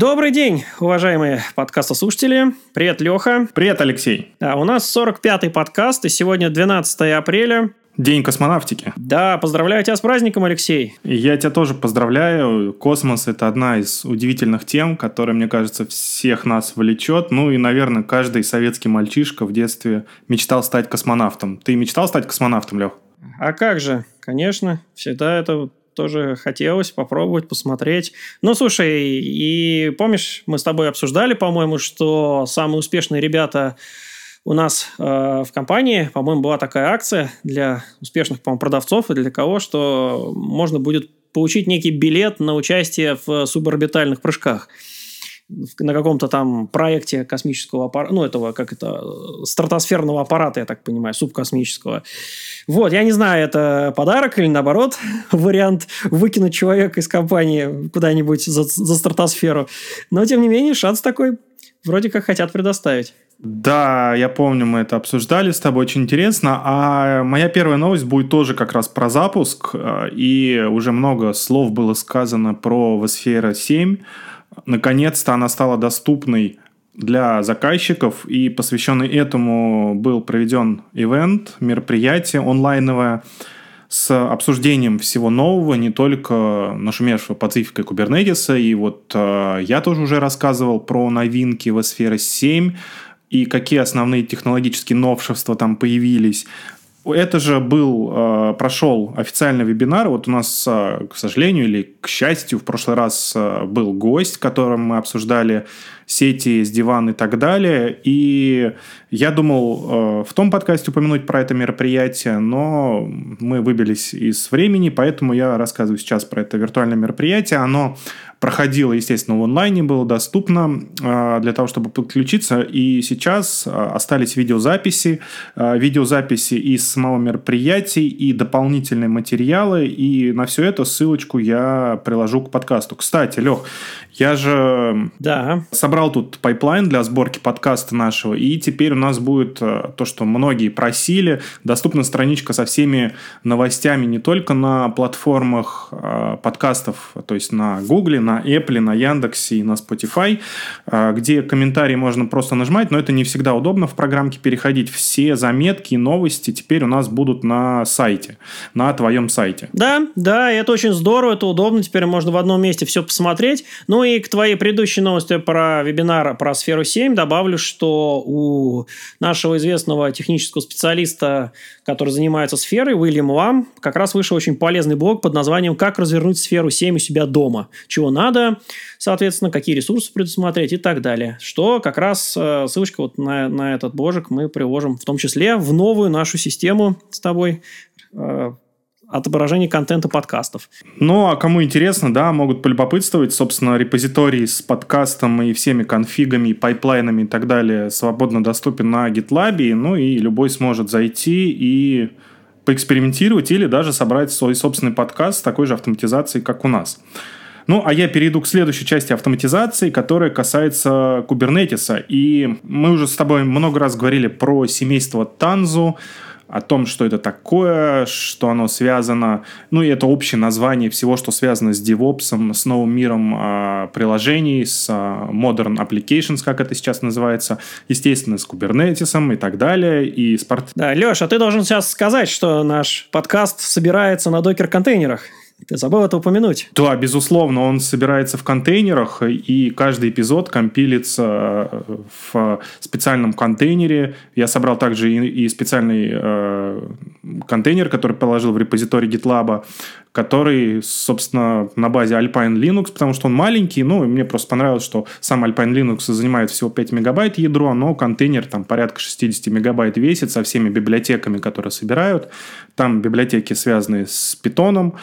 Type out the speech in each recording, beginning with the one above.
Добрый день, уважаемые подкастослушатели. Привет, Леха. Привет, Алексей. Да, у нас 45-й подкаст, и сегодня 12 апреля. День космонавтики. Да, поздравляю тебя с праздником, Алексей. И я тебя тоже поздравляю. Космос – это одна из удивительных тем, которая, мне кажется, всех нас влечет. Ну и, наверное, каждый советский мальчишка в детстве мечтал стать космонавтом. Ты мечтал стать космонавтом, Лех? А как же, конечно. Всегда это тоже хотелось попробовать, посмотреть. Ну, слушай, и помнишь, мы с тобой обсуждали, по-моему, что самые успешные ребята у нас э, в компании, по-моему, была такая акция для успешных, по-моему, продавцов и для кого, что можно будет получить некий билет на участие в суборбитальных прыжках на каком-то там проекте космического аппарата, ну, этого, как это, стратосферного аппарата, я так понимаю, субкосмического. Вот, я не знаю, это подарок или наоборот вариант выкинуть человека из компании куда-нибудь за, за стратосферу. Но, тем не менее, шанс такой вроде как хотят предоставить. Да, я помню, мы это обсуждали с тобой, очень интересно. А моя первая новость будет тоже как раз про запуск. И уже много слов было сказано про Весфера 7. Наконец-то она стала доступной для заказчиков, и посвященный этому был проведен ивент, мероприятие онлайновое с обсуждением всего нового, не только нашумевшего пацифика Кубернетиса, и вот э, я тоже уже рассказывал про новинки в сфере 7, и какие основные технологические новшества там появились. Это же был, э, прошел официальный вебинар. Вот у нас, э, к сожалению или к счастью, в прошлый раз э, был гость, которым мы обсуждали сети с диван и так далее. И я думал в том подкасте упомянуть про это мероприятие, но мы выбились из времени, поэтому я рассказываю сейчас про это виртуальное мероприятие. Оно проходило, естественно, в онлайне, было доступно а, для того, чтобы подключиться. И сейчас а, остались видеозаписи, а, видеозаписи из самого мероприятия и дополнительные материалы. И на все это ссылочку я приложу к подкасту. Кстати, Лех, я же да. собрал тут pipeline для сборки подкаста нашего, и теперь у нас будет то, что многие просили, доступна страничка со всеми новостями не только на платформах подкастов, то есть на Гугле, на Apple, на Яндексе и на Spotify, а, где комментарии можно просто нажимать, но это не всегда удобно в программке переходить. Все заметки и новости теперь у нас будут на сайте, на твоем сайте. Да, да, это очень здорово, это удобно, теперь можно в одном месте все посмотреть. Ну и к твоей предыдущей новости про вебинар про сферу 7 добавлю, что у нашего известного технического специалиста, который занимается сферой, Уильям Лам, как раз вышел очень полезный блог под названием «Как развернуть сферу 7 у себя дома». Чего надо, соответственно, какие ресурсы предусмотреть и так далее. Что как раз э, ссылочка вот на, на этот божик мы приложим в том числе в новую нашу систему с тобой э, отображение контента подкастов. Ну, а кому интересно, да, могут полюбопытствовать. Собственно, репозиторий с подкастом и всеми конфигами, пайплайнами и так далее свободно доступен на GitLab. Ну, и любой сможет зайти и поэкспериментировать или даже собрать свой собственный подкаст с такой же автоматизацией, как у нас. Ну, а я перейду к следующей части автоматизации, которая касается кубернетиса. И мы уже с тобой много раз говорили про семейство Танзу, о том, что это такое, что оно связано, ну и это общее название всего, что связано с DevOps, с новым миром э, приложений, с э, Modern Applications, как это сейчас называется, естественно, с Kubernetes и так далее. И спорт... Да, Леша, ты должен сейчас сказать, что наш подкаст собирается на докер-контейнерах. Ты забыл это упомянуть. Да, безусловно, он собирается в контейнерах, и каждый эпизод компилится э, в специальном контейнере. Я собрал также и, специальный э, контейнер, который положил в репозиторий GitLab, который, собственно, на базе Alpine Linux, потому что он маленький, ну, и мне просто понравилось, что сам Alpine Linux занимает всего 5 мегабайт ядро, но контейнер там порядка 60 мегабайт весит со всеми библиотеками, которые собирают. Там библиотеки, связанные с питоном,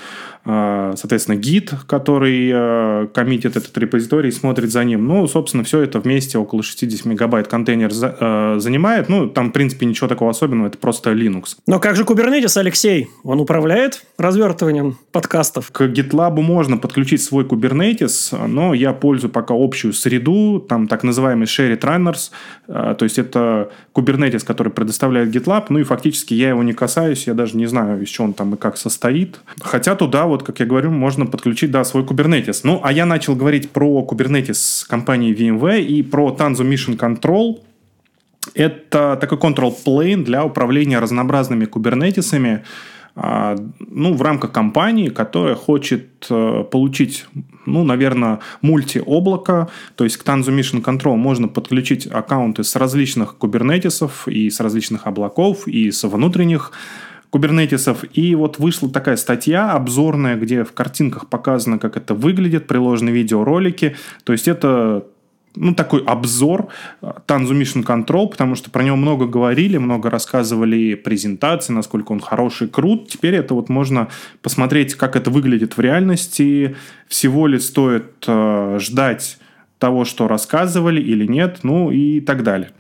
соответственно, гид, который а, коммитит этот репозиторий, смотрит за ним. Ну, собственно, все это вместе около 60 мегабайт контейнер а, занимает. Ну, там, в принципе, ничего такого особенного, это просто Linux. Но как же Kubernetes, Алексей? Он управляет развертыванием подкастов. К GitLab можно подключить свой Kubernetes, но я пользую пока общую среду, там так называемый Shared Runners, то есть это Kubernetes, который предоставляет GitLab, ну и фактически я его не касаюсь, я даже не знаю, из чего он там и как состоит. Хотя туда, вот как я говорю, можно подключить, да, свой Kubernetes. Ну, а я начал говорить про Kubernetes компании VMware и про Tanzu Mission Control, это такой control plane для управления разнообразными кубернетисами, а, ну, в рамках компании, которая хочет э, получить, ну, наверное, мульти-облако, то есть к Tanzu Mission Control можно подключить аккаунты с различных кубернетисов и с различных облаков, и с внутренних кубернетисов. И вот вышла такая статья обзорная, где в картинках показано, как это выглядит, приложены видеоролики. То есть это ну, такой обзор э, Tanzu Mission Control, потому что про него много говорили, много рассказывали презентации, насколько он хороший, крут. Теперь это вот можно посмотреть, как это выглядит в реальности. Всего ли стоит э, ждать того, что рассказывали или нет, ну и так далее.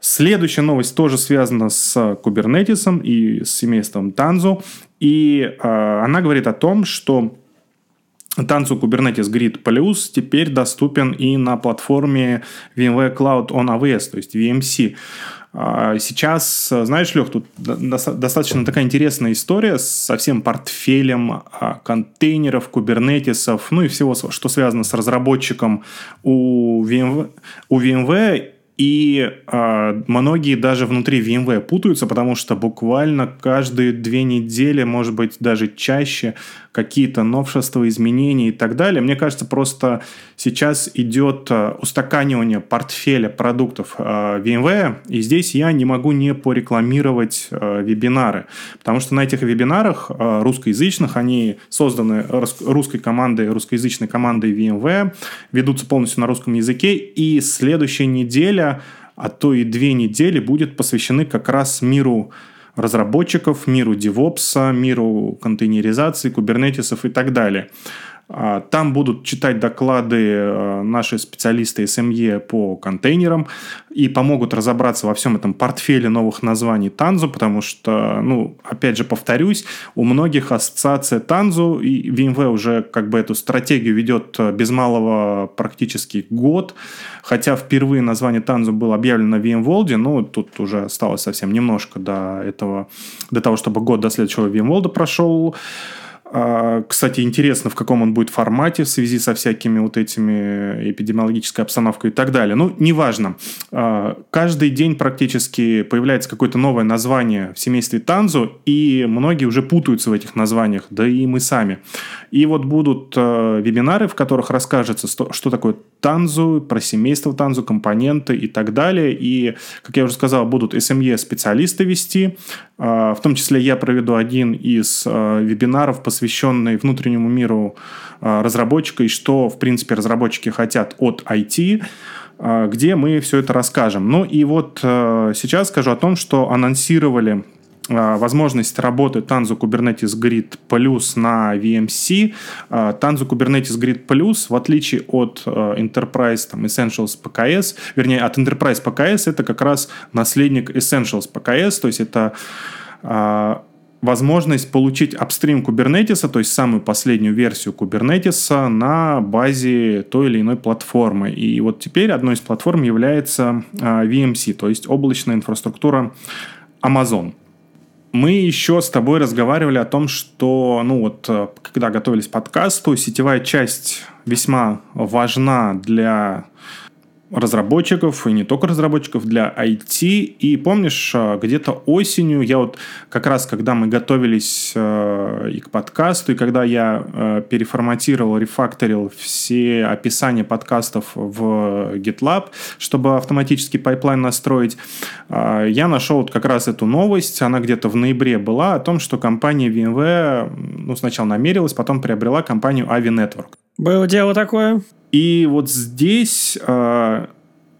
Следующая новость тоже связана с Kubernetes и с семейством Tanzu. И э, она говорит о том, что Tanzu Kubernetes Grid Plus теперь доступен и на платформе VMware Cloud on AWS, то есть VMC. А, сейчас, знаешь, Лех, тут достаточно такая интересная история со всем портфелем а, контейнеров, кубернетисов, ну и всего, что связано с разработчиком у VMware, у VMware и э, многие даже внутри VMware путаются, потому что буквально каждые две недели, может быть, даже чаще какие-то новшества, изменения и так далее. Мне кажется, просто сейчас идет э, устаканивание портфеля продуктов э, VMware, и здесь я не могу не порекламировать э, вебинары, потому что на этих вебинарах русскоязычных, они созданы русской командой, русскоязычной командой VMware, ведутся полностью на русском языке, и следующая неделя, а то и две недели будет посвящены как раз миру разработчиков, миру DevOps, миру контейнеризации, кубернетисов и так далее. А, там будут читать доклады э, наши специалисты SME по контейнерам и помогут разобраться во всем этом портфеле новых названий Танзу, потому что, ну, опять же повторюсь, у многих ассоциация Танзу и VMware уже как бы эту стратегию ведет э, без малого практически год, хотя впервые название Танзу было объявлено в VMworld, но тут уже осталось совсем немножко до этого, до того, чтобы год до следующего VMworld прошел. А, кстати, интересно, в каком он будет формате в связи со всякими вот этими эпидемиологической обстановкой и так далее. Ну, неважно. А, каждый день практически появляется какое-то новое название в семействе Танзу, и многие уже путаются в этих названиях, да и мы сами. И вот будут а, вебинары, в которых расскажется, что такое Танзу, про семейство Танзу, компоненты и так далее. И, как я уже сказал, будут SME-специалисты вести. В том числе я проведу один из вебинаров, посвященный посвященный внутреннему миру а, разработчика и что, в принципе, разработчики хотят от IT, а, где мы все это расскажем. Ну и вот а, сейчас скажу о том, что анонсировали возможность работы Tanzu Kubernetes Grid Plus на VMC. Tanzu Kubernetes Grid Plus, в отличие от Enterprise там, Essentials PKS, вернее, от Enterprise PKS, это как раз наследник Essentials PKS, то есть это возможность получить апстрим Kubernetes, то есть самую последнюю версию Kubernetes на базе той или иной платформы. И вот теперь одной из платформ является а, VMC, то есть облачная инфраструктура Amazon. Мы еще с тобой разговаривали о том, что, ну вот, э, когда готовились к подкасту, сетевая часть весьма важна для разработчиков, и не только разработчиков, для IT. И помнишь, э, где-то осенью, я вот как раз, когда мы готовились э, и к подкасту, и когда я э, переформатировал, рефакторил все описания подкастов в GitLab, чтобы автоматически pipeline настроить, я нашел вот как раз эту новость, она где-то в ноябре была, о том, что компания VMware ну, сначала намерилась, потом приобрела компанию Avi Networks. Было дело такое. И вот здесь э,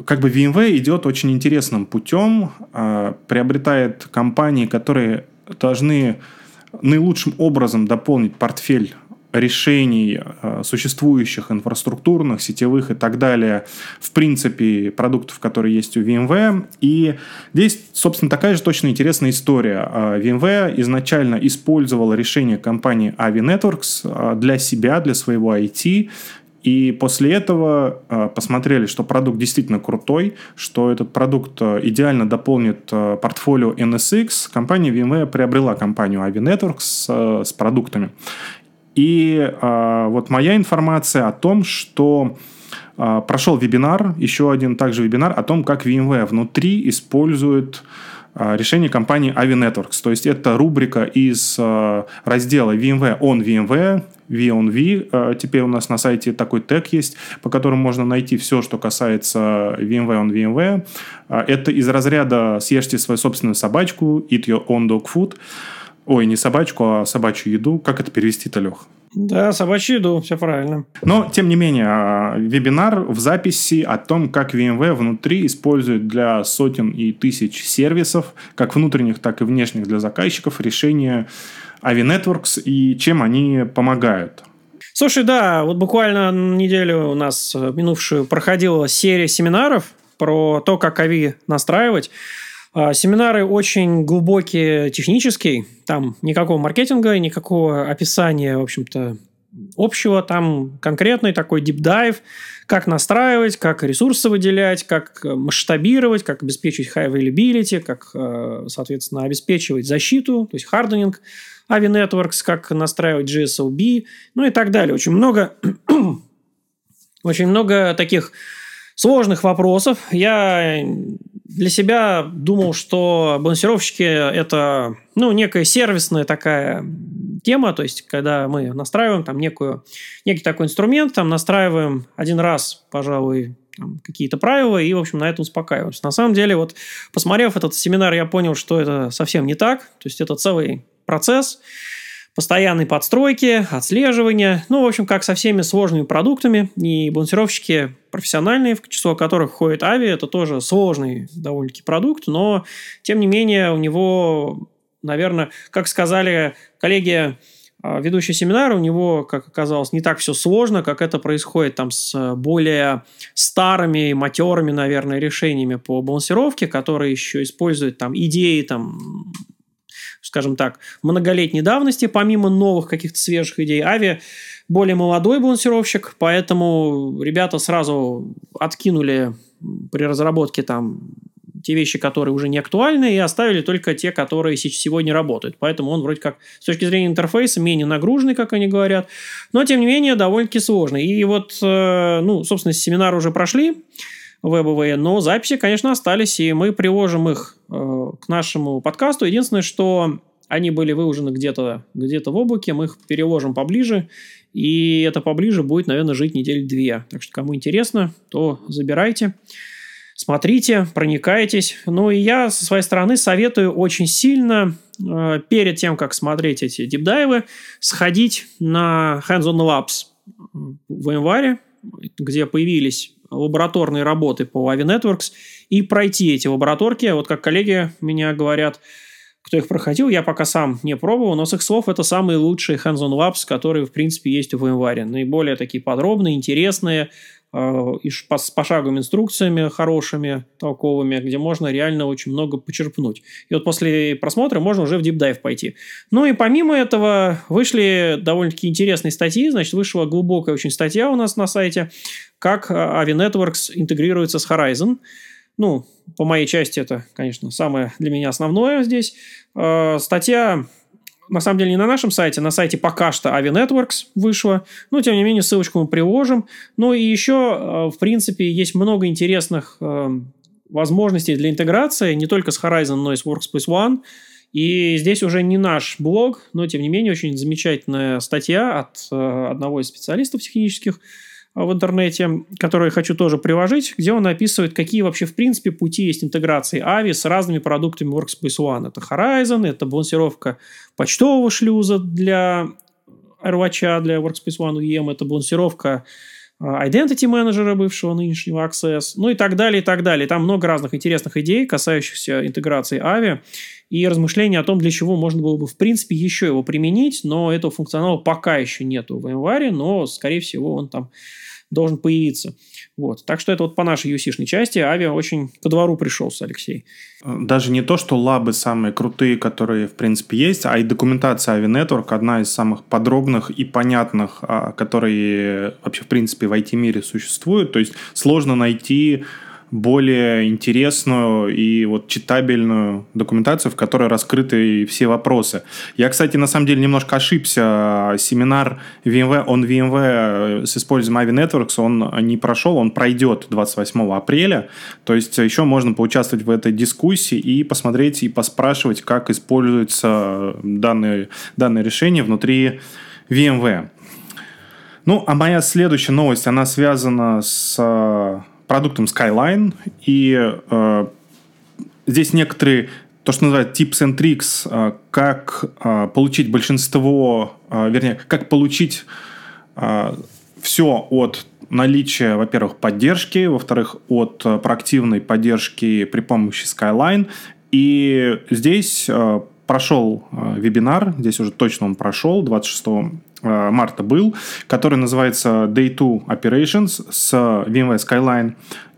как бы VMware идет очень интересным путем, э, приобретает компании, которые должны наилучшим образом дополнить портфель решений э, существующих инфраструктурных, сетевых и так далее, в принципе, продуктов, которые есть у VMware. И здесь, собственно, такая же точно интересная история. VMware изначально использовала решение компании Avi Networks для себя, для своего IT, и после этого э, посмотрели, что продукт действительно крутой, что этот продукт э, идеально дополнит э, портфолио NSX. Компания VMware приобрела компанию Avi Networks с продуктами. И вот моя информация о том, что прошел вебинар, еще один также вебинар о том, как VMware внутри использует решение компании Avi Networks. То есть это рубрика из раздела VMware on VMware, V on V. Э, теперь у нас на сайте такой тег есть, по которому можно найти все, что касается VMware on VMware. Э, это из разряда «Съешьте свою собственную собачку», «Eat your own dog food». Ой, не собачку, а собачью еду. Как это перевести-то, Лех? Да, собачью еду, все правильно. Но, тем не менее, э, вебинар в записи о том, как VMware внутри использует для сотен и тысяч сервисов, как внутренних, так и внешних для заказчиков, решения Avi Networks и чем они помогают? Слушай, да, вот буквально неделю у нас э, минувшую проходила серия семинаров про то, как Ави настраивать. А, семинары очень глубокие технические, там никакого маркетинга, никакого описания, в общем-то, общего, там конкретный такой deep как настраивать, как ресурсы выделять, как масштабировать, как обеспечить high availability, как, э, соответственно, обеспечивать защиту, то есть харденинг. Avi Networks, как настраивать GSLB, ну и так далее. Очень много, очень много таких сложных вопросов. Я для себя думал, что балансировщики – это ну, некая сервисная такая тема, то есть когда мы настраиваем там некую, некий такой инструмент, там настраиваем один раз, пожалуй, какие-то правила и, в общем, на этом успокаиваемся. На самом деле, вот посмотрев этот семинар, я понял, что это совсем не так. То есть это целый процесс постоянной подстройки, отслеживания. Ну, в общем, как со всеми сложными продуктами. И балансировщики профессиональные, в число которых входит Ави, это тоже сложный довольно-таки продукт, но, тем не менее, у него, наверное, как сказали коллеги, а, ведущий семинар, у него, как оказалось, не так все сложно, как это происходит там с более старыми, матерыми, наверное, решениями по балансировке, которые еще используют там идеи там скажем так, многолетней давности, помимо новых каких-то свежих идей. Ави более молодой балансировщик, поэтому ребята сразу откинули при разработке там те вещи, которые уже не актуальны, и оставили только те, которые сегодня работают. Поэтому он вроде как с точки зрения интерфейса менее нагруженный, как они говорят, но тем не менее довольно-таки сложный. И вот, э, ну, собственно, семинары уже прошли вебовые, но записи, конечно, остались, и мы приложим их э, к нашему подкасту. Единственное, что они были выложены где-то где в облаке, мы их переложим поближе, и это поближе будет, наверное, жить недель две. Так что, кому интересно, то забирайте, смотрите, проникайтесь. Ну и я со своей стороны советую очень сильно э, перед тем, как смотреть эти дипдайвы, сходить на Hands on Labs в январе, где появились лабораторные работы по Avi Networks и пройти эти лабораторки. Вот как коллеги меня говорят, кто их проходил, я пока сам не пробовал, но с их слов это самые лучшие hands-on labs, которые, в принципе, есть в VMware. Наиболее такие подробные, интересные, и по, с пошаговыми инструкциями хорошими, толковыми, где можно реально очень много почерпнуть. И вот после просмотра можно уже в deep dive пойти. Ну и помимо этого вышли довольно-таки интересные статьи. Значит, вышла глубокая очень статья у нас на сайте как Avi Networks интегрируется с Horizon. Ну, по моей части это, конечно, самое для меня основное здесь. Э, статья на самом деле не на нашем сайте, на сайте пока что Avi Networks вышла. Но, тем не менее, ссылочку мы приложим. Ну и еще, э, в принципе, есть много интересных э, возможностей для интеграции, не только с Horizon, но и с Workspace ONE. И здесь уже не наш блог, но, тем не менее, очень замечательная статья от одного из специалистов технических, в интернете, который хочу тоже приложить, где он описывает, какие вообще в принципе пути есть интеграции AVI с разными продуктами Workspace ONE. Это Horizon, это балансировка почтового шлюза для AirWatch, для Workspace ONE UEM, это балансировка Identity менеджера бывшего нынешнего Access, ну и так далее, и так далее. Там много разных интересных идей, касающихся интеграции AVI и размышления о том, для чего можно было бы, в принципе, еще его применить, но этого функционала пока еще нету в январе, но, скорее всего, он там должен появиться. Вот. Так что это вот по нашей UC-шной части авиа очень по двору пришелся, Алексей. Даже не то, что лабы самые крутые, которые, в принципе, есть, а и документация Network одна из самых подробных и понятных, а, которые вообще, в принципе, в IT-мире существуют. То есть сложно найти более интересную и вот читабельную документацию, в которой раскрыты все вопросы. Я, кстати, на самом деле немножко ошибся. Семинар VMware, он VMware с использованием Avi Networks, он не прошел, он пройдет 28 апреля. То есть еще можно поучаствовать в этой дискуссии и посмотреть и поспрашивать, как используются данные, данные решения внутри VMware. Ну, а моя следующая новость, она связана с продуктом Skyline, и э, здесь некоторые, то, что называют tips and tricks, э, как э, получить большинство, э, вернее, как получить э, все от наличия, во-первых, поддержки, во-вторых, от э, проактивной поддержки при помощи Skyline. И здесь э, прошел э, вебинар, здесь уже точно он прошел, 26 Э, марта был, который называется Day 2 Operations с VMware Skyline.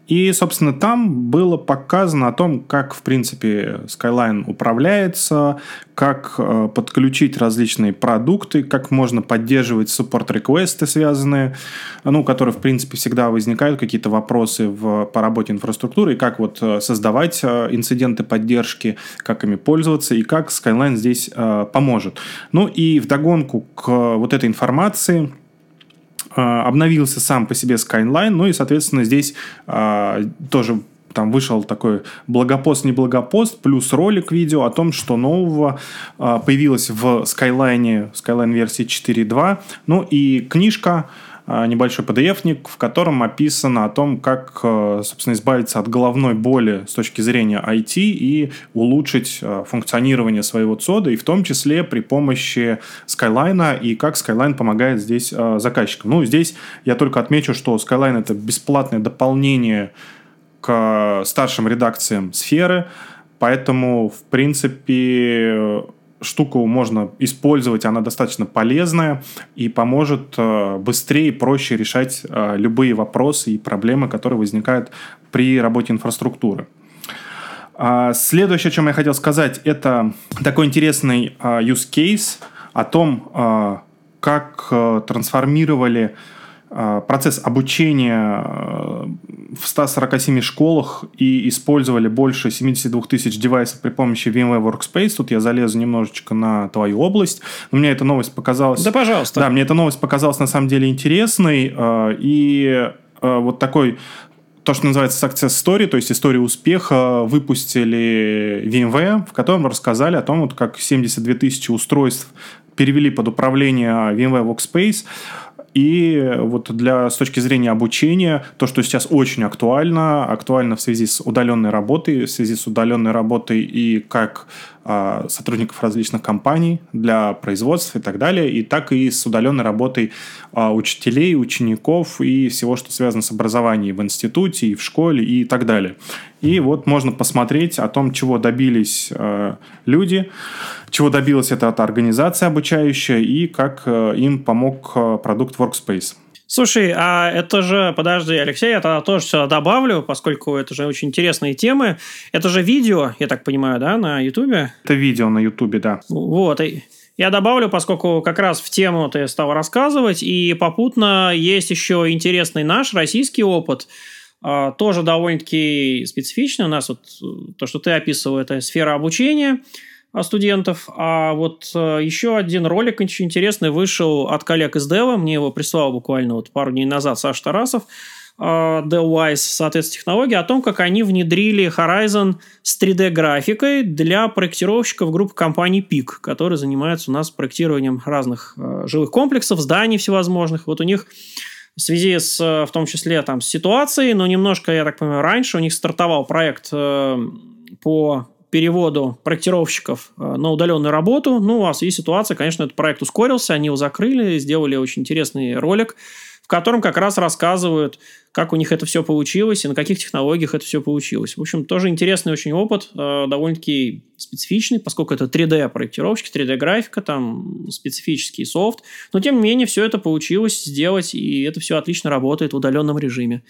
И, собственно, там было показано о том, как, в принципе, Skyline управляется, как э, подключить различные продукты, как можно поддерживать суппорт-реквесты, связанные, ну, которые, в принципе, всегда возникают, какие-то вопросы в, по работе инфраструктуры, и как вот э, создавать э, инциденты поддержки, как ими пользоваться, и как Skyline здесь поможет. Ну, и вдогонку к вот этой информации – обновился сам по себе Skyline, ну и, соответственно, здесь а, тоже там вышел такой благопост, не благопост, плюс ролик видео о том, что нового а, появилось в Skyline, Skyline версии 4.2. Ну и книжка а, небольшой PDF-ник, в котором описано о том, как, э, собственно, избавиться от головной боли с точки зрения IT и улучшить э, функционирование своего ЦОДа, и в том числе при помощи Skyline, и как Skyline помогает здесь э, заказчикам. Ну, здесь я только отмечу, что Skyline — это бесплатное дополнение к старшим редакциям сферы, поэтому, в принципе, штуку можно использовать, она достаточно полезная и поможет э, быстрее и проще решать э, любые вопросы и проблемы, которые возникают при работе инфраструктуры. А, следующее, о чем я хотел сказать, это такой интересный э, use case о том, как трансформировали процесс обучения э, в 147 школах и использовали больше 72 тысяч девайсов при помощи VMware Workspace. Тут я залезу немножечко на твою область. Но мне эта новость показалась... Да, пожалуйста. Да, мне эта новость показалась на самом деле интересной. Э, и вот такой то, что называется success story, то есть история успеха, выпустили VMware, в котором рассказали о том, вот как 72 тысячи устройств перевели под управление VMware Workspace. И вот для, с точки зрения обучения, то, что сейчас очень актуально, актуально в связи с удаленной работой, в связи с удаленной работой и как сотрудников различных компаний для производства и так далее, и так и с удаленной работой а, учителей, учеников и всего, что связано с образованием в институте, и в школе и так далее. И вот можно посмотреть о том, чего добились а, люди, чего добилась эта, эта организация обучающая и как им помог продукт Workspace. Слушай, а это же, подожди, Алексей, я тогда тоже все добавлю, поскольку это же очень интересные темы. Это же видео, я так понимаю, да, на Ютубе? Это видео на Ютубе, да. Вот, и я добавлю, поскольку как раз в тему ты стал рассказывать, и попутно есть еще интересный наш российский опыт, а, тоже довольно-таки специфичный. У нас вот то, что ты описывал, это сфера обучения – студентов. А вот э, еще один ролик очень интересный вышел от коллег из Дева. Мне его прислал буквально вот пару дней назад Саша Тарасов. DevWise, э, соответственно, технологии, о том, как они внедрили Horizon с 3D-графикой для проектировщиков группы компаний PIC, которые занимаются у нас проектированием разных э, жилых комплексов, зданий всевозможных. Вот у них в связи с, в том числе, там, с ситуацией, но немножко, я так понимаю, раньше у них стартовал проект по переводу проектировщиков э, на удаленную работу. Ну, а в связи с ситуацией, конечно, этот проект ускорился, они его закрыли, сделали очень интересный ролик, в котором как раз рассказывают, как у них это все получилось и на каких технологиях это все получилось. В общем, тоже интересный очень опыт, э, довольно-таки специфичный, поскольку это 3D-проектировщики, 3D-графика, там специфический софт. Но, тем не менее, все это получилось сделать, и это все отлично работает в удаленном режиме.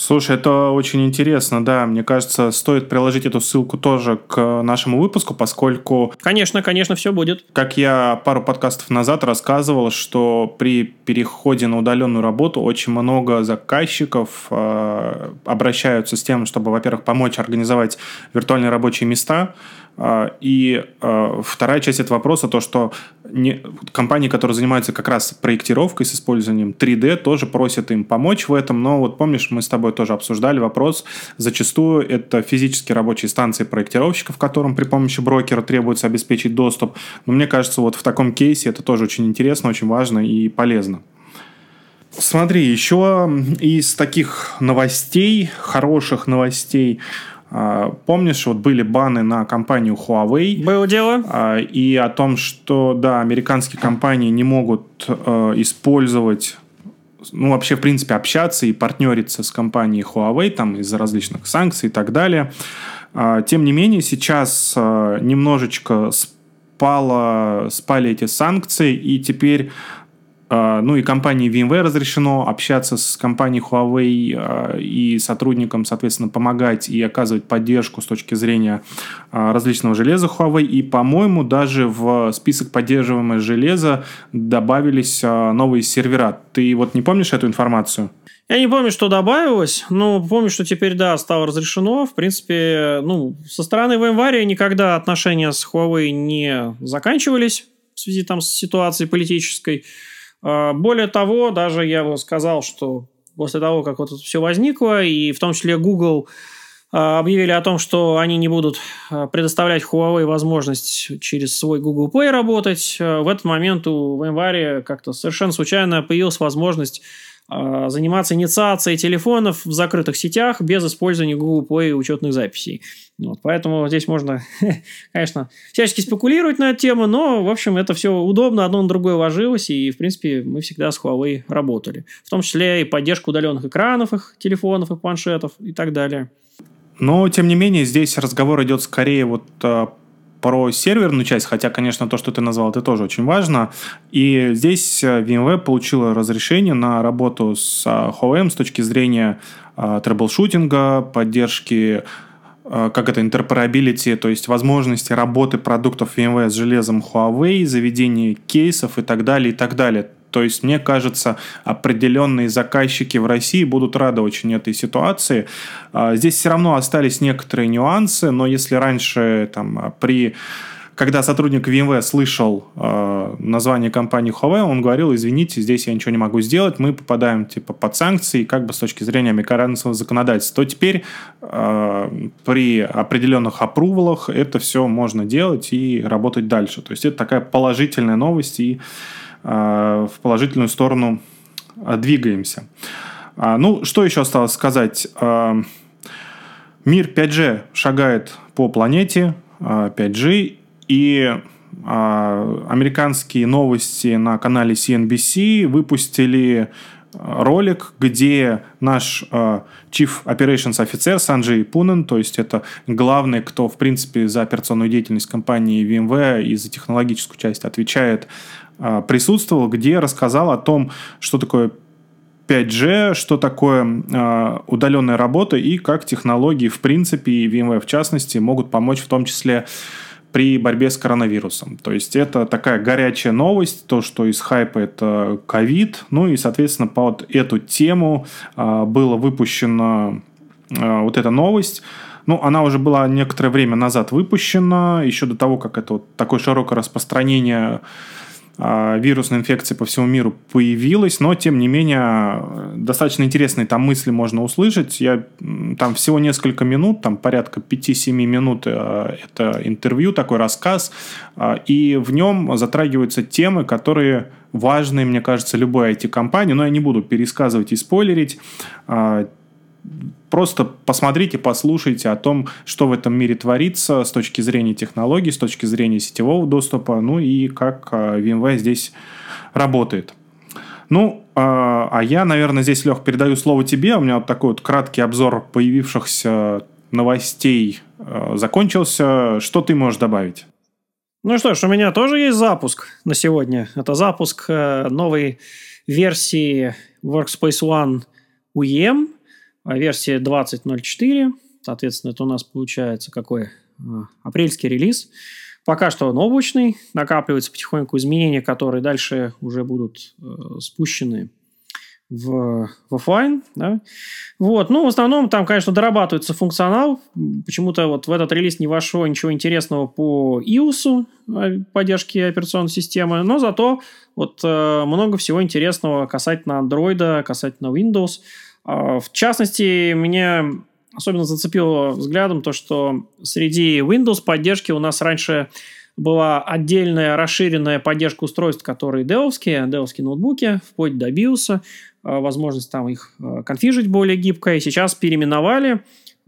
Слушай, это очень интересно, да. Мне кажется, стоит приложить эту ссылку тоже к нашему выпуску, поскольку... Конечно, конечно, все будет. Как я пару подкастов назад рассказывал, что при переходе на удаленную работу очень много заказчиков э, обращаются с тем, чтобы, во-первых, помочь организовать виртуальные рабочие места, и а, вторая часть этого вопроса, то, что не, компании, которые занимаются как раз проектировкой с использованием 3D, тоже просят им помочь в этом. Но вот помнишь, мы с тобой тоже обсуждали вопрос, зачастую это физические рабочие станции проектировщиков, которым при помощи брокера требуется обеспечить доступ. Но мне кажется, вот в таком кейсе это тоже очень интересно, очень важно и полезно. Смотри, еще из таких новостей, хороших новостей, а, помнишь, вот были баны на компанию Huawei. Было дело. А, и о том, что, да, американские компании не могут э, использовать ну, вообще, в принципе, общаться и партнериться с компанией Huawei там из-за различных санкций и так далее. А, тем не менее, сейчас э, немножечко спало, спали эти санкции, и теперь а, ну и компании VMware разрешено общаться с компанией Huawei а, и сотрудникам, соответственно, помогать и оказывать поддержку с точки зрения а, различного железа Huawei. И, по-моему, даже в список поддерживаемого железа добавились новые сервера. Ты вот не помнишь эту информацию? Я не помню, что добавилось, но помню, что теперь, да, стало разрешено. В принципе, ну, со стороны VMware никогда отношения с Huawei не заканчивались в связи там с ситуацией политической. А, более того, даже я бы сказал, что после того, как вот это все возникло, и в том числе Google а, объявили о том, что они не будут а, предоставлять Huawei возможность через свой Google Play работать. В этот момент у VMware как-то совершенно случайно появилась возможность заниматься инициацией телефонов в закрытых сетях без использования Google Play учетных записей. Вот, поэтому здесь можно, конечно, всячески спекулировать на эту тему, но, в общем, это все удобно, одно на другое ложилось, и, в принципе, мы всегда с Huawei работали. В том числе и поддержку удаленных экранов их телефонов и планшетов и так далее. Но, тем не менее, здесь разговор идет скорее вот а, про серверную часть, хотя, конечно, то, что ты назвал, это тоже очень важно. И здесь э, VMware получила разрешение на работу с э, Huawei с точки зрения э, troubleshooting а, поддержки как это, interoperability, то есть возможности работы продуктов VMware с железом Huawei, заведение кейсов и так далее, и так далее. То есть, мне кажется, определенные заказчики в России будут рады очень этой ситуации. А, здесь все равно остались некоторые нюансы, но если раньше там, при когда сотрудник VMware слышал э, название компании Huawei, он говорил, извините, здесь я ничего не могу сделать, мы попадаем типа под санкции, как бы с точки зрения американского законодательства. То теперь э, при определенных опрувалах это все можно делать и работать дальше. То есть это такая положительная новость и в положительную сторону э, двигаемся. А, ну, что еще осталось сказать? Э, мир 5G шагает по планете 5G, и американские новости на канале CNBC выпустили ролик, где наш э, Chief Operations офицер Санджей Пунен, то есть это главный, кто, в принципе, за операционную деятельность компании VMware и за технологическую часть отвечает, э, присутствовал, где рассказал о том, что такое 5G, что такое э, удаленная работа и как технологии, в принципе, и VMware в частности, могут помочь в том числе при борьбе с коронавирусом. То есть это такая горячая новость, то, что из хайпа это ковид. Ну и, соответственно, под эту тему а, было выпущена а, вот эта новость. Ну, она уже была некоторое время назад выпущена, еще до того, как это вот такое широкое распространение вирусной инфекции по всему миру появилась, но, тем не менее, достаточно интересные там мысли можно услышать. Я там всего несколько минут, там порядка 5-7 минут а, это интервью, такой рассказ, а, и в нем затрагиваются темы, которые важны, мне кажется, любой IT-компании, но я не буду пересказывать и спойлерить просто посмотрите, послушайте о том, что в этом мире творится с точки зрения технологий, с точки зрения сетевого доступа, ну и как а, VMware здесь работает. Ну, А, а я, наверное, здесь, Лех, передаю слово тебе. У меня вот такой вот краткий обзор появившихся новостей э, закончился. Что ты можешь добавить? Ну что ж, у меня тоже есть запуск на сегодня. Это запуск э, новой версии Workspace ONE UEM, версии 20.04. Соответственно, это у нас получается какой? Апрельский релиз. Пока что он облачный, накапливаются потихоньку изменения, которые дальше уже будут э, спущены в, в офлайн. Да? Вот. Ну, в основном там, конечно, дорабатывается функционал. Почему-то вот в этот релиз не вошло ничего интересного по iOS, а, поддержки операционной системы, но зато вот э, много всего интересного касательно Android, касательно Windows. Э, в частности, меня особенно зацепило взглядом то, что среди Windows поддержки у нас раньше была отдельная расширенная поддержка устройств, которые деловские, деловские ноутбуки, вплоть до BIOS, а, возможность там их а, конфижить более гибко. И сейчас переименовали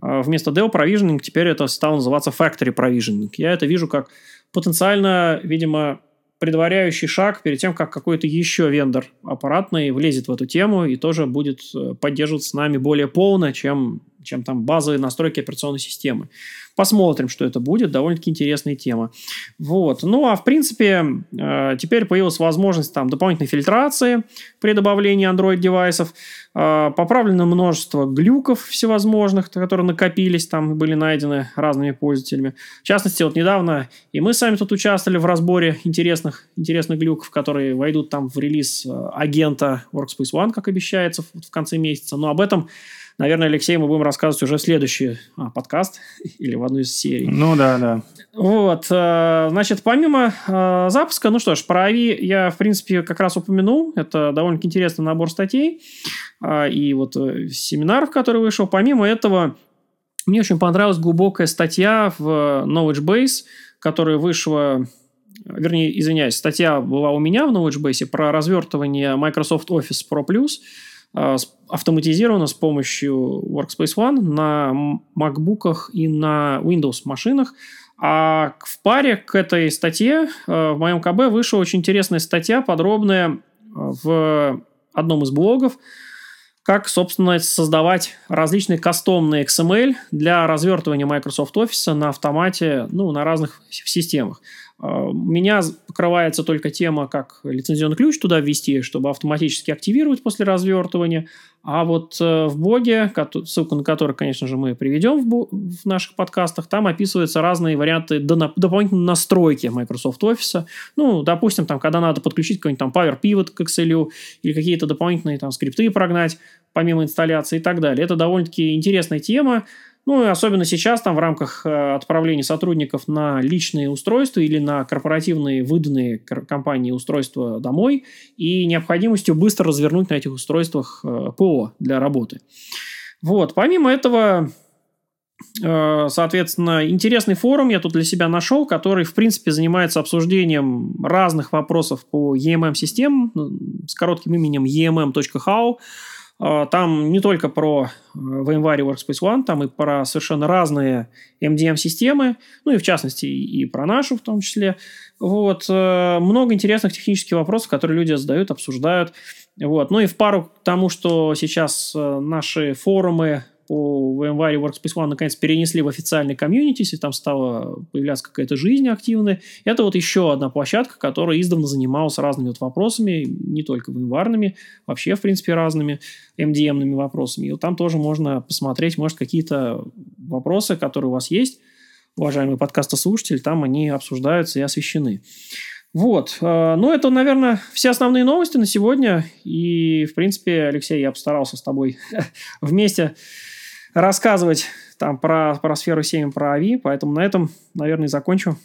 а, вместо Dell Provisioning, теперь это стало называться Factory Provisioning. Я это вижу как потенциально, видимо, предваряющий шаг перед тем, как какой-то еще вендор аппаратный влезет в эту тему и тоже будет э, поддерживаться с нами более полно, чем чем там базовые настройки операционной системы. Посмотрим, что это будет. Довольно-таки интересная тема. Вот. Ну, а в принципе, э, теперь появилась возможность там дополнительной фильтрации при добавлении Android-девайсов. Э, поправлено множество глюков всевозможных, которые накопились, там были найдены разными пользователями. В частности, вот недавно и мы сами тут участвовали в разборе интересных, интересных глюков, которые войдут там в релиз э, агента Workspace ONE, как обещается, в конце месяца. Но об этом Наверное, Алексей, мы будем рассказывать уже в следующий а, подкаст или в одну из серий. Ну да, да. Вот, э, значит, помимо э, запуска, ну что ж, про AVI я, в принципе, как раз упомянул. Это довольно интересный набор статей э, и вот семинаров, который вышел. Помимо этого, мне очень понравилась глубокая статья в Knowledge Base, которая вышла вернее, извиняюсь, статья была у меня в Knowledge Base про развертывание Microsoft Office Pro Plus – автоматизировано с помощью Workspace ONE на MacBook и на Windows машинах. А в паре к этой статье а, в моем КБ вышла очень интересная статья, подробная а, в одном из блогов, как, собственно, создавать различные кастомные XML для развертывания Microsoft Office на автомате, ну, на разных системах. У меня покрывается только тема, как лицензионный ключ туда ввести, чтобы автоматически активировать после развертывания. А вот э, в блоге, ссылку на который, конечно же, мы приведем в, наших подкастах, там описываются разные варианты дополнительной настройки Microsoft Office. Ну, допустим, там, когда надо подключить какой-нибудь там Power Pivot к Excel или какие-то дополнительные там скрипты прогнать помимо инсталляции и так далее. Это довольно-таки интересная тема. Ну и особенно сейчас там в рамках э, отправления сотрудников на личные устройства или на корпоративные выданные компании устройства домой и необходимостью быстро развернуть на этих устройствах э, ПО для работы. Вот. Помимо этого, э, соответственно, интересный форум я тут для себя нашел, который, в принципе, занимается обсуждением разных вопросов по EMM-системам ну, с коротким именем emm.how. А, там не только про э, VMware Workspace ONE, там и про совершенно разные MDM-системы, ну и в частности и про нашу в том числе. Вот. Э, много интересных технических вопросов, которые люди задают, обсуждают. Вот. Ну и в пару к тому, что сейчас э, наши форумы по VMware Workspace ONE наконец перенесли в официальный комьюнити, если там стала появляться какая-то жизнь активная. Это вот еще одна площадка, которая издавна занималась разными вот вопросами, не только VMware, вообще, в принципе, разными MDM-ными вопросами. И вот там тоже можно посмотреть, может, какие-то вопросы, которые у вас есть, уважаемый подкастослушатель, там они обсуждаются и освещены. Вот. Э, ну, это, наверное, все основные новости на сегодня. И, в принципе, Алексей, я постарался с тобой вместе рассказывать там про, про сферу 7, про АВИ, поэтому на этом, наверное, закончу.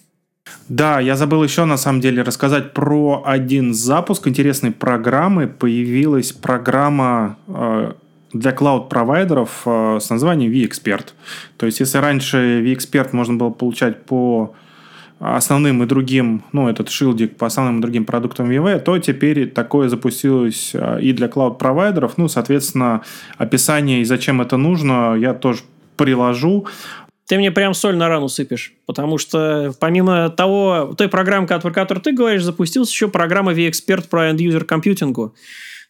Да, я забыл еще на самом деле рассказать про один запуск интересной программы. Появилась программа э, для клауд-провайдеров э, с названием vExpert. То есть, если раньше vExpert можно было получать по основным и другим, ну, этот шилдик по основным и другим продуктам VV, то теперь такое запустилось а, и для клауд-провайдеров. Ну, соответственно, описание и зачем это нужно я тоже приложу. Ты мне прям соль на рану сыпешь, потому что помимо того, той программы, про которую ты говоришь, запустилась еще программа vExpert про End User Computing.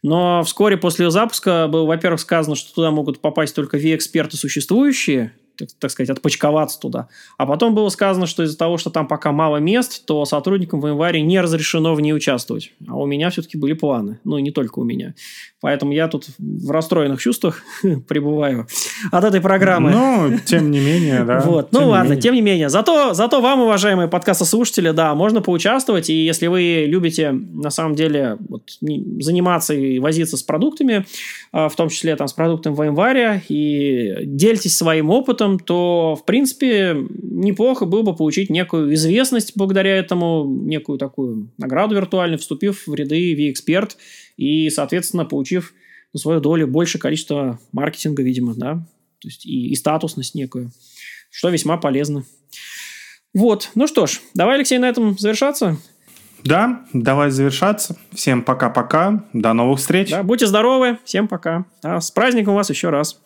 Но вскоре после запуска было, во-первых, сказано, что туда могут попасть только V-эксперты существующие, так, так сказать, отпочковаться туда. А потом было сказано, что из-за того, что там пока мало мест, то сотрудникам в январе не разрешено в ней участвовать. А у меня все-таки были планы. Ну, и не только у меня. Поэтому я тут в расстроенных чувствах пребываю от этой программы. Ну, тем не менее, да. Вот. Ну, ладно, тем не менее. Зато, зато вам, уважаемые подкастослушатели, да, можно поучаствовать. И если вы любите, на самом деле, вот, заниматься и возиться с продуктами, а, в том числе там с продуктом в январе, и делитесь своим опытом, опытом, то, в принципе, неплохо было бы получить некую известность благодаря этому, некую такую награду виртуальную, вступив в ряды V-Expert и, соответственно, получив на свою долю большее количество маркетинга, видимо, да, то есть и, и статусность некую, что весьма полезно. Вот, ну что ж, давай, Алексей, на этом завершаться. Да, давай завершаться. Всем пока-пока. До новых встреч. Да, будьте здоровы. Всем пока. Да, с праздником вас еще раз.